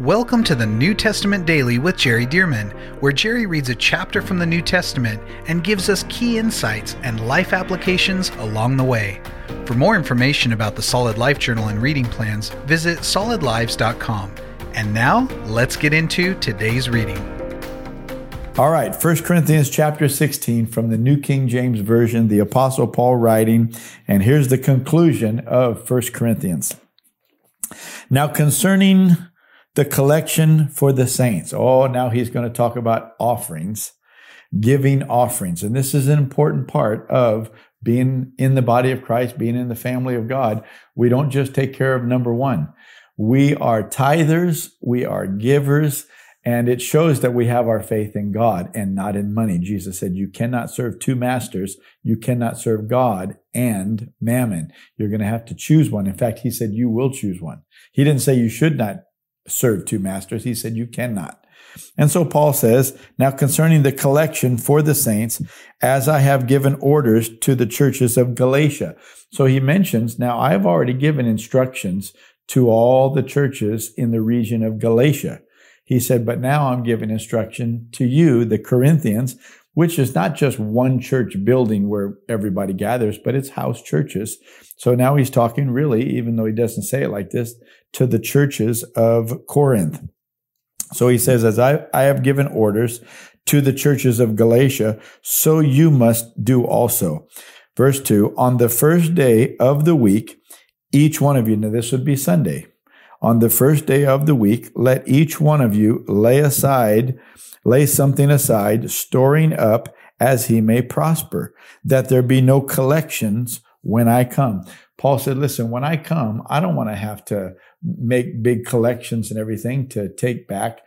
Welcome to the New Testament Daily with Jerry Dirmann, where Jerry reads a chapter from the New Testament and gives us key insights and life applications along the way. For more information about the Solid Life Journal and reading plans, visit solidlives.com. And now, let's get into today's reading. All right, 1 Corinthians chapter 16 from the New King James Version, the Apostle Paul writing, and here's the conclusion of 1 Corinthians. Now, concerning the collection for the saints. Oh, now he's going to talk about offerings, giving offerings. And this is an important part of being in the body of Christ, being in the family of God. We don't just take care of number one. We are tithers. We are givers. And it shows that we have our faith in God and not in money. Jesus said, you cannot serve two masters. You cannot serve God and mammon. You're going to have to choose one. In fact, he said, you will choose one. He didn't say you should not serve two masters. He said, You cannot. And so Paul says, Now concerning the collection for the saints, as I have given orders to the churches of Galatia. So he mentions, Now I have already given instructions to all the churches in the region of Galatia. He said, But now I'm giving instruction to you, the Corinthians, which is not just one church building where everybody gathers, but it's house churches. So now he's talking really, even though he doesn't say it like this, to the churches of Corinth. So he says, as I, I have given orders to the churches of Galatia, so you must do also. Verse two, on the first day of the week, each one of you, now this would be Sunday, on the first day of the week, let each one of you lay aside, lay something aside, storing up as he may prosper, that there be no collections when I come. Paul said, listen, when I come, I don't want to have to make big collections and everything to take back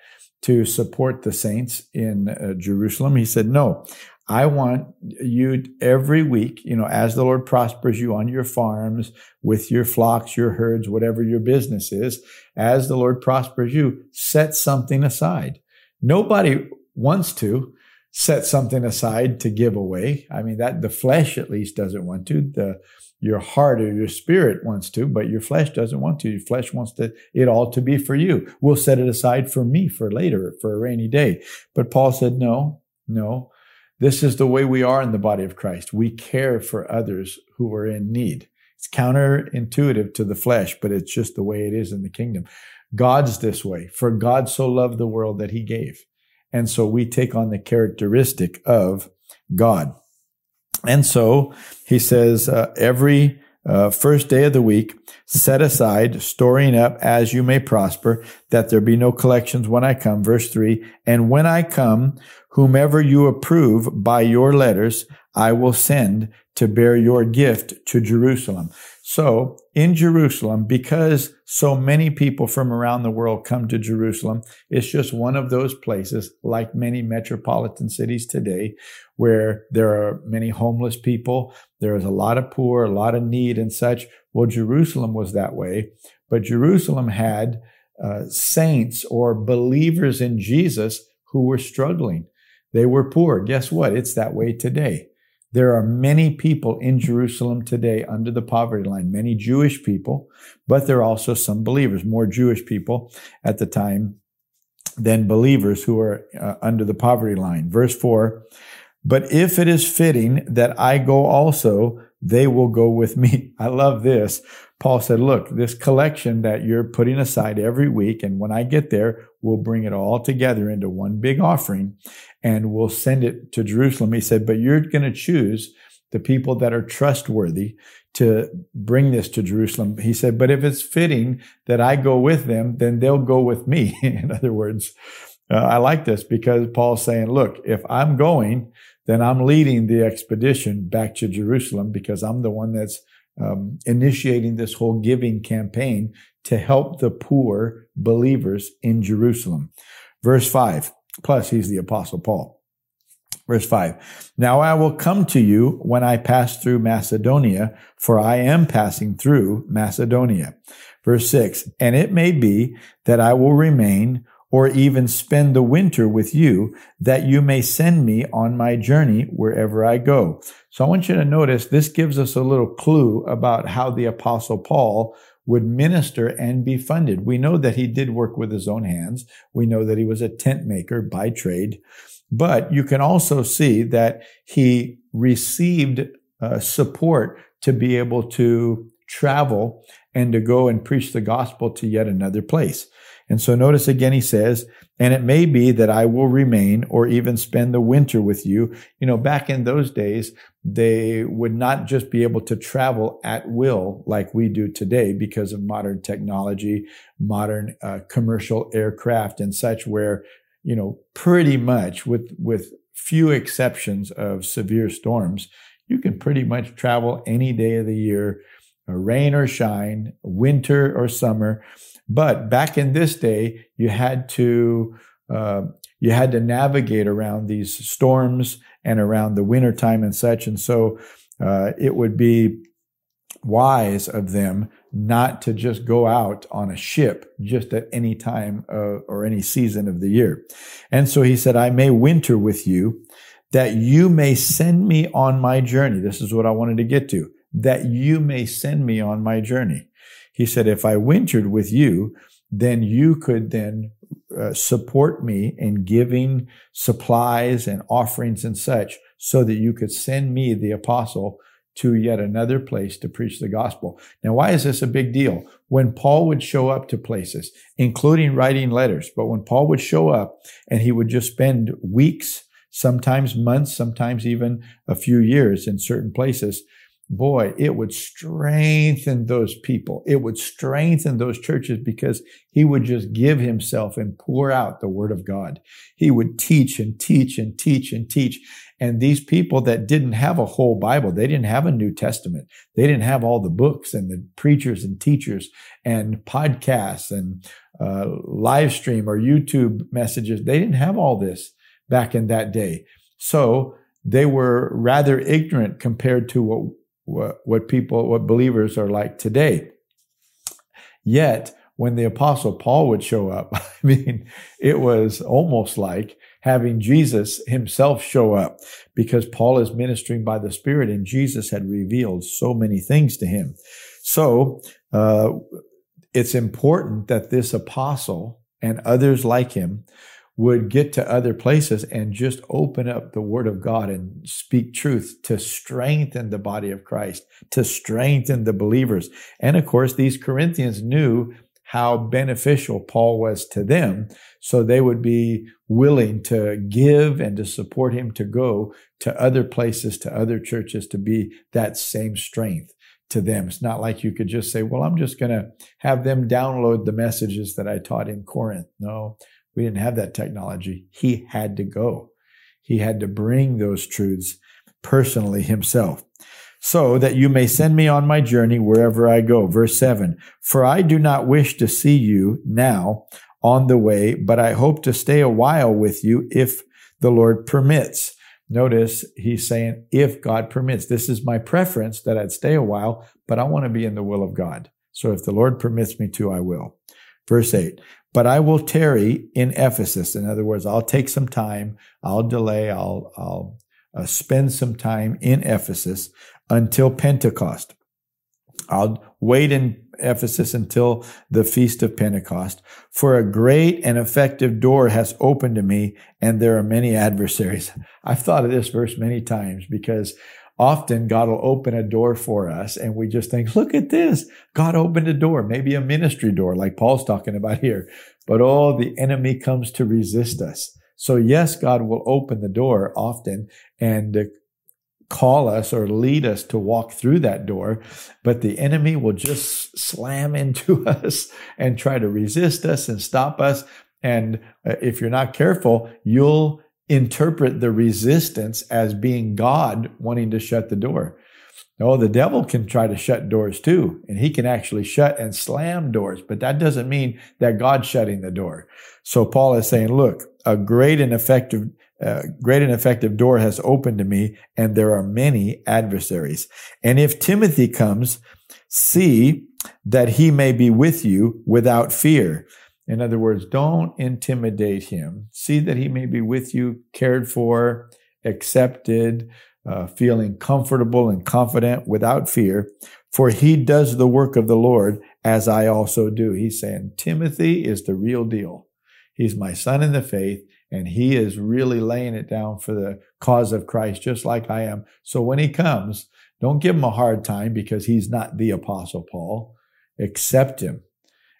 to support the saints in uh, Jerusalem. He said, no, I want you every week, you know, as the Lord prospers you on your farms, with your flocks, your herds, whatever your business is, as the Lord prospers you, set something aside. Nobody wants to set something aside to give away. I mean, that the flesh at least doesn't want to. The your heart or your spirit wants to, but your flesh doesn't want to. Your flesh wants to, it all to be for you. We'll set it aside for me for later, for a rainy day. But Paul said, no, no. This is the way we are in the body of Christ. We care for others who are in need. It's counterintuitive to the flesh, but it's just the way it is in the kingdom. God's this way. For God so loved the world that he gave. And so we take on the characteristic of God. And so he says, uh, every uh, first day of the week, set aside, storing up as you may prosper, that there be no collections when I come. Verse three. And when I come, whomever you approve by your letters, I will send to bear your gift to Jerusalem. So in Jerusalem, because so many people from around the world come to Jerusalem, it's just one of those places, like many metropolitan cities today, where there are many homeless people. There is a lot of poor, a lot of need and such. Well, Jerusalem was that way, but Jerusalem had uh, saints or believers in Jesus who were struggling. They were poor. Guess what? It's that way today. There are many people in Jerusalem today under the poverty line, many Jewish people, but there are also some believers, more Jewish people at the time than believers who are uh, under the poverty line. Verse 4 But if it is fitting that I go also, they will go with me. I love this. Paul said, Look, this collection that you're putting aside every week, and when I get there, we'll bring it all together into one big offering and we'll send it to Jerusalem. He said, but you're going to choose the people that are trustworthy to bring this to Jerusalem. He said, but if it's fitting that I go with them, then they'll go with me. In other words, uh, I like this because Paul's saying, look, if I'm going, then I'm leading the expedition back to Jerusalem because I'm the one that's um, initiating this whole giving campaign to help the poor believers in Jerusalem. Verse five. Plus, he's the apostle Paul. Verse five. Now I will come to you when I pass through Macedonia, for I am passing through Macedonia. Verse six. And it may be that I will remain or even spend the winter with you that you may send me on my journey wherever I go. So I want you to notice this gives us a little clue about how the apostle Paul would minister and be funded. We know that he did work with his own hands. We know that he was a tent maker by trade. But you can also see that he received uh, support to be able to travel and to go and preach the gospel to yet another place. And so notice again, he says, and it may be that I will remain or even spend the winter with you. You know, back in those days, they would not just be able to travel at will like we do today because of modern technology, modern uh, commercial aircraft and such, where, you know, pretty much with, with few exceptions of severe storms, you can pretty much travel any day of the year, rain or shine, winter or summer. But back in this day, you had to uh, you had to navigate around these storms and around the wintertime and such. And so uh, it would be wise of them not to just go out on a ship just at any time or any season of the year. And so he said, I may winter with you that you may send me on my journey. This is what I wanted to get to, that you may send me on my journey. He said, if I wintered with you, then you could then uh, support me in giving supplies and offerings and such so that you could send me the apostle to yet another place to preach the gospel. Now, why is this a big deal? When Paul would show up to places, including writing letters, but when Paul would show up and he would just spend weeks, sometimes months, sometimes even a few years in certain places, boy, it would strengthen those people. It would strengthen those churches because he would just give himself and pour out the word of God. He would teach and teach and teach and teach. And these people that didn't have a whole Bible, they didn't have a New Testament. They didn't have all the books and the preachers and teachers and podcasts and uh, live stream or YouTube messages. They didn't have all this back in that day. So they were rather ignorant compared to what what, what people, what believers are like today. Yet, when the apostle Paul would show up, I mean, it was almost like having Jesus himself show up because Paul is ministering by the Spirit and Jesus had revealed so many things to him. So, uh, it's important that this apostle and others like him would get to other places and just open up the word of God and speak truth to strengthen the body of Christ, to strengthen the believers. And of course, these Corinthians knew how beneficial Paul was to them. So they would be willing to give and to support him to go to other places, to other churches to be that same strength to them. It's not like you could just say, well, I'm just going to have them download the messages that I taught in Corinth. No, we didn't have that technology. He had to go. He had to bring those truths personally himself. So that you may send me on my journey wherever I go. Verse 7 For I do not wish to see you now on the way, but I hope to stay a while with you if the Lord permits. Notice he's saying, if God permits. This is my preference that I'd stay a while, but I want to be in the will of God. So if the Lord permits me to, I will. Verse 8 but I will tarry in Ephesus. In other words, I'll take some time, I'll delay, I'll, I'll uh, spend some time in Ephesus until Pentecost. I'll wait in Ephesus until the feast of Pentecost. For a great and effective door has opened to me, and there are many adversaries. I've thought of this verse many times because often God will open a door for us and we just think, look at this. God opened a door, maybe a ministry door like Paul's talking about here. But oh, the enemy comes to resist us. So yes, God will open the door often and call us or lead us to walk through that door, but the enemy will just slam into us and try to resist us and stop us. And uh, if you're not careful, you'll interpret the resistance as being God wanting to shut the door. Oh, the devil can try to shut doors too, and he can actually shut and slam doors, but that doesn't mean that God's shutting the door. So Paul is saying, look, a great and effective, uh, great and effective door has opened to me, and there are many adversaries. And if Timothy comes, see that he may be with you without fear in other words, don't intimidate him. See that he may be with you, cared for, accepted, uh, feeling comfortable and confident without fear. For he does the work of the Lord as I also do. He's saying Timothy is the real deal. He's my son in the faith, and he is really laying it down for the cause of Christ, just like I am. So when he comes, don't give him a hard time because he's not the apostle Paul. Accept him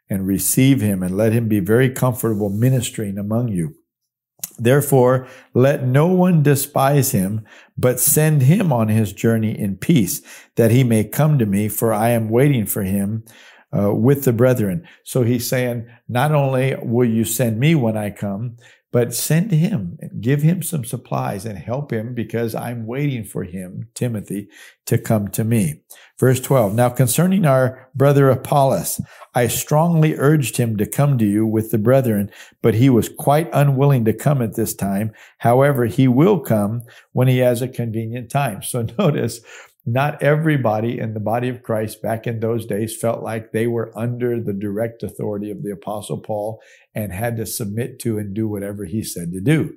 and receive him and let him be very comfortable ministering among you. Therefore, let no one despise him, but send him on his journey in peace, that he may come to me, for I am waiting for him uh, with the brethren. So he's saying, not only will you send me when I come, but send him, give him some supplies and help him because I'm waiting for him, Timothy, to come to me. Verse 12. Now concerning our brother Apollos, I strongly urged him to come to you with the brethren, but he was quite unwilling to come at this time. However, he will come when he has a convenient time. So notice not everybody in the body of Christ back in those days felt like they were under the direct authority of the apostle Paul and had to submit to and do whatever he said to do.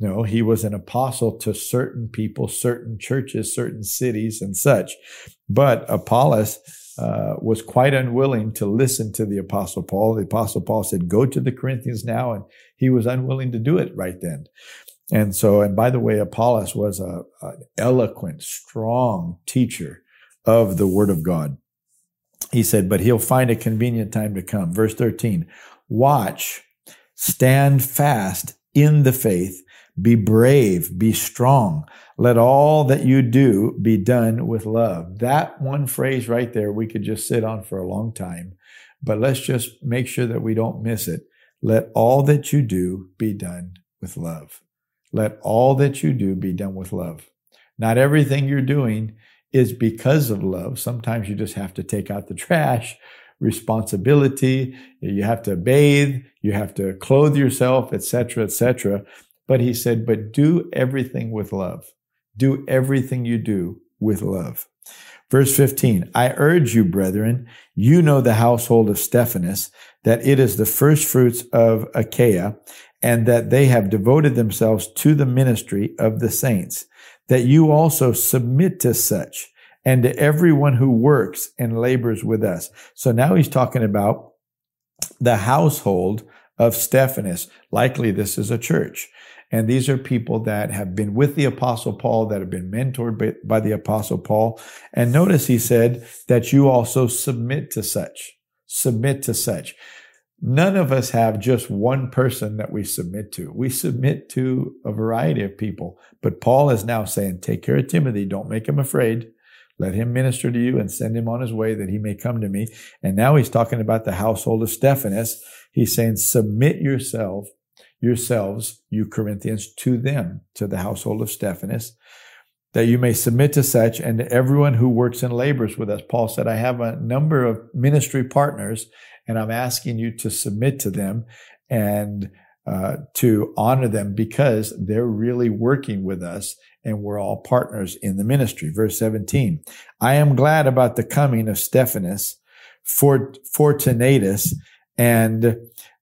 No, he was an apostle to certain people, certain churches, certain cities and such. But Apollos uh, was quite unwilling to listen to the apostle Paul. The apostle Paul said, go to the Corinthians now. And he was unwilling to do it right then. And so, and by the way, Apollos was a, an eloquent, strong teacher of the word of God. He said, but he'll find a convenient time to come. Verse 13, watch, stand fast in the faith, be brave, be strong. Let all that you do be done with love. That one phrase right there, we could just sit on for a long time, but let's just make sure that we don't miss it. Let all that you do be done with love. Let all that you do be done with love. Not everything you're doing is because of love. Sometimes you just have to take out the trash, responsibility. You have to bathe. You have to clothe yourself, etc., etc. But he said, but do everything with love. Do everything you do with love. Verse 15, I urge you, brethren, you know the household of Stephanas, that it is the first fruits of Achaia, and that they have devoted themselves to the ministry of the saints, that you also submit to such and to everyone who works and labors with us. So now he's talking about the household of Stephanas. Likely this is a church. And these are people that have been with the apostle Paul, that have been mentored by, by the apostle Paul. And notice he said that you also submit to such. Submit to such. None of us have just one person that we submit to. We submit to a variety of people. But Paul is now saying, take care of Timothy. Don't make him afraid. Let him minister to you and send him on his way that he may come to me. And now he's talking about the household of Stephanas. He's saying, submit yourself, yourselves, you Corinthians, to them, to the household of Stephanas, that you may submit to such and to everyone who works and labors with us. Paul said, I have a number of ministry partners and I'm asking you to submit to them and uh, to honor them because they're really working with us and we're all partners in the ministry. Verse 17, I am glad about the coming of Stephanas, Fortunatus, and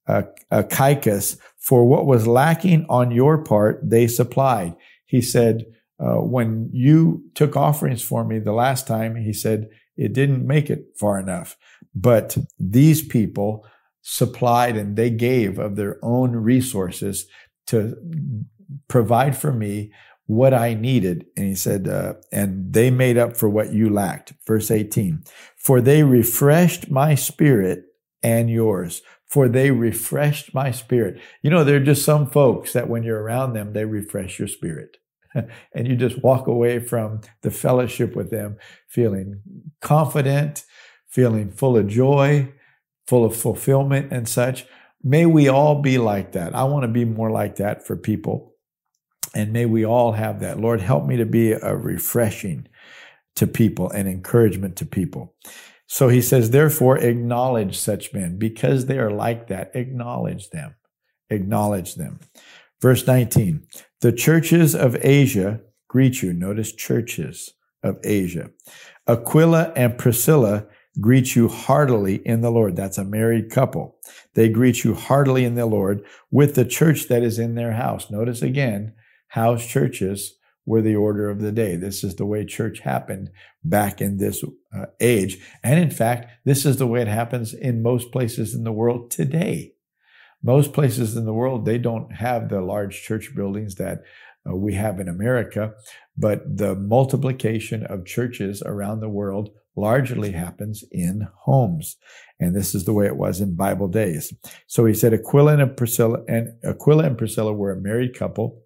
uh, Achaicus, for what was lacking on your part, they supplied. He said, uh, when you took offerings for me the last time, he said, it didn't make it far enough. But these people supplied and they gave of their own resources to provide for me what I needed. And he said, uh, and they made up for what you lacked. Verse 18, for they refreshed my spirit and yours. For they refreshed my spirit. You know, there are just some folks that when you're around them, they refresh your spirit. and you just walk away from the fellowship with them feeling confident, feeling full of joy, full of fulfillment and such. May we all be like that. I want to be more like that for people. And may we all have that. Lord, help me to be a refreshing to people and encouragement to people. So he says, therefore, acknowledge such men because they are like that. Acknowledge them. Acknowledge them. Verse 19 The churches of Asia greet you. Notice churches of Asia. Aquila and Priscilla greet you heartily in the Lord. That's a married couple. They greet you heartily in the Lord with the church that is in their house. Notice again, house churches were the order of the day. This is the way church happened back in this uh, age. And in fact, this is the way it happens in most places in the world today. Most places in the world, they don't have the large church buildings that uh, we have in America, but the multiplication of churches around the world largely happens in homes. And this is the way it was in Bible days. So he said Aquila and Priscilla and Aquila and Priscilla were a married couple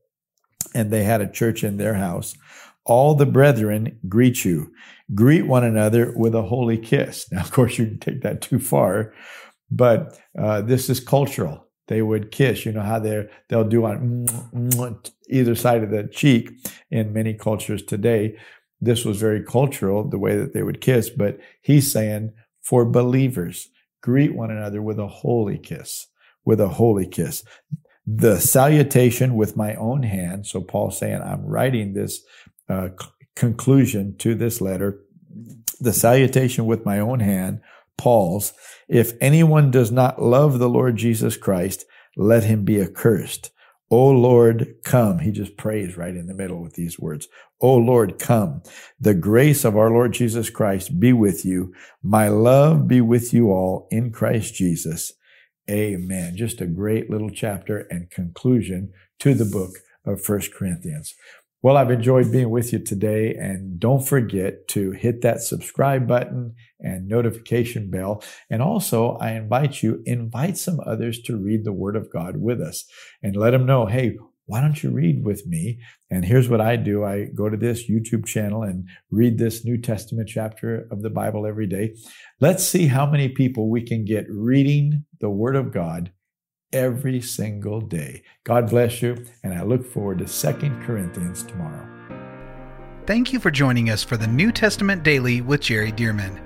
and they had a church in their house. All the brethren greet you. Greet one another with a holy kiss. Now, of course, you can take that too far, but uh, this is cultural. They would kiss. You know how they they'll do on mm, mm, mm, either side of the cheek in many cultures today. This was very cultural, the way that they would kiss. But he's saying for believers, greet one another with a holy kiss. With a holy kiss the salutation with my own hand. So Paul's saying, I'm writing this uh, c- conclusion to this letter. The salutation with my own hand, Paul's. If anyone does not love the Lord Jesus Christ, let him be accursed. O Lord, come. He just prays right in the middle with these words. O Lord, come. The grace of our Lord Jesus Christ be with you. My love be with you all in Christ Jesus. Amen. Just a great little chapter and conclusion to the book of First Corinthians. Well, I've enjoyed being with you today and don't forget to hit that subscribe button and notification bell. And also I invite you, invite some others to read the word of God with us and let them know, Hey, why don't you read with me? And here's what I do. I go to this YouTube channel and read this New Testament chapter of the Bible every day. Let's see how many people we can get reading the Word of God every single day. God bless you, and I look forward to Second Corinthians tomorrow. Thank you for joining us for the New Testament Daily with Jerry Dirmann.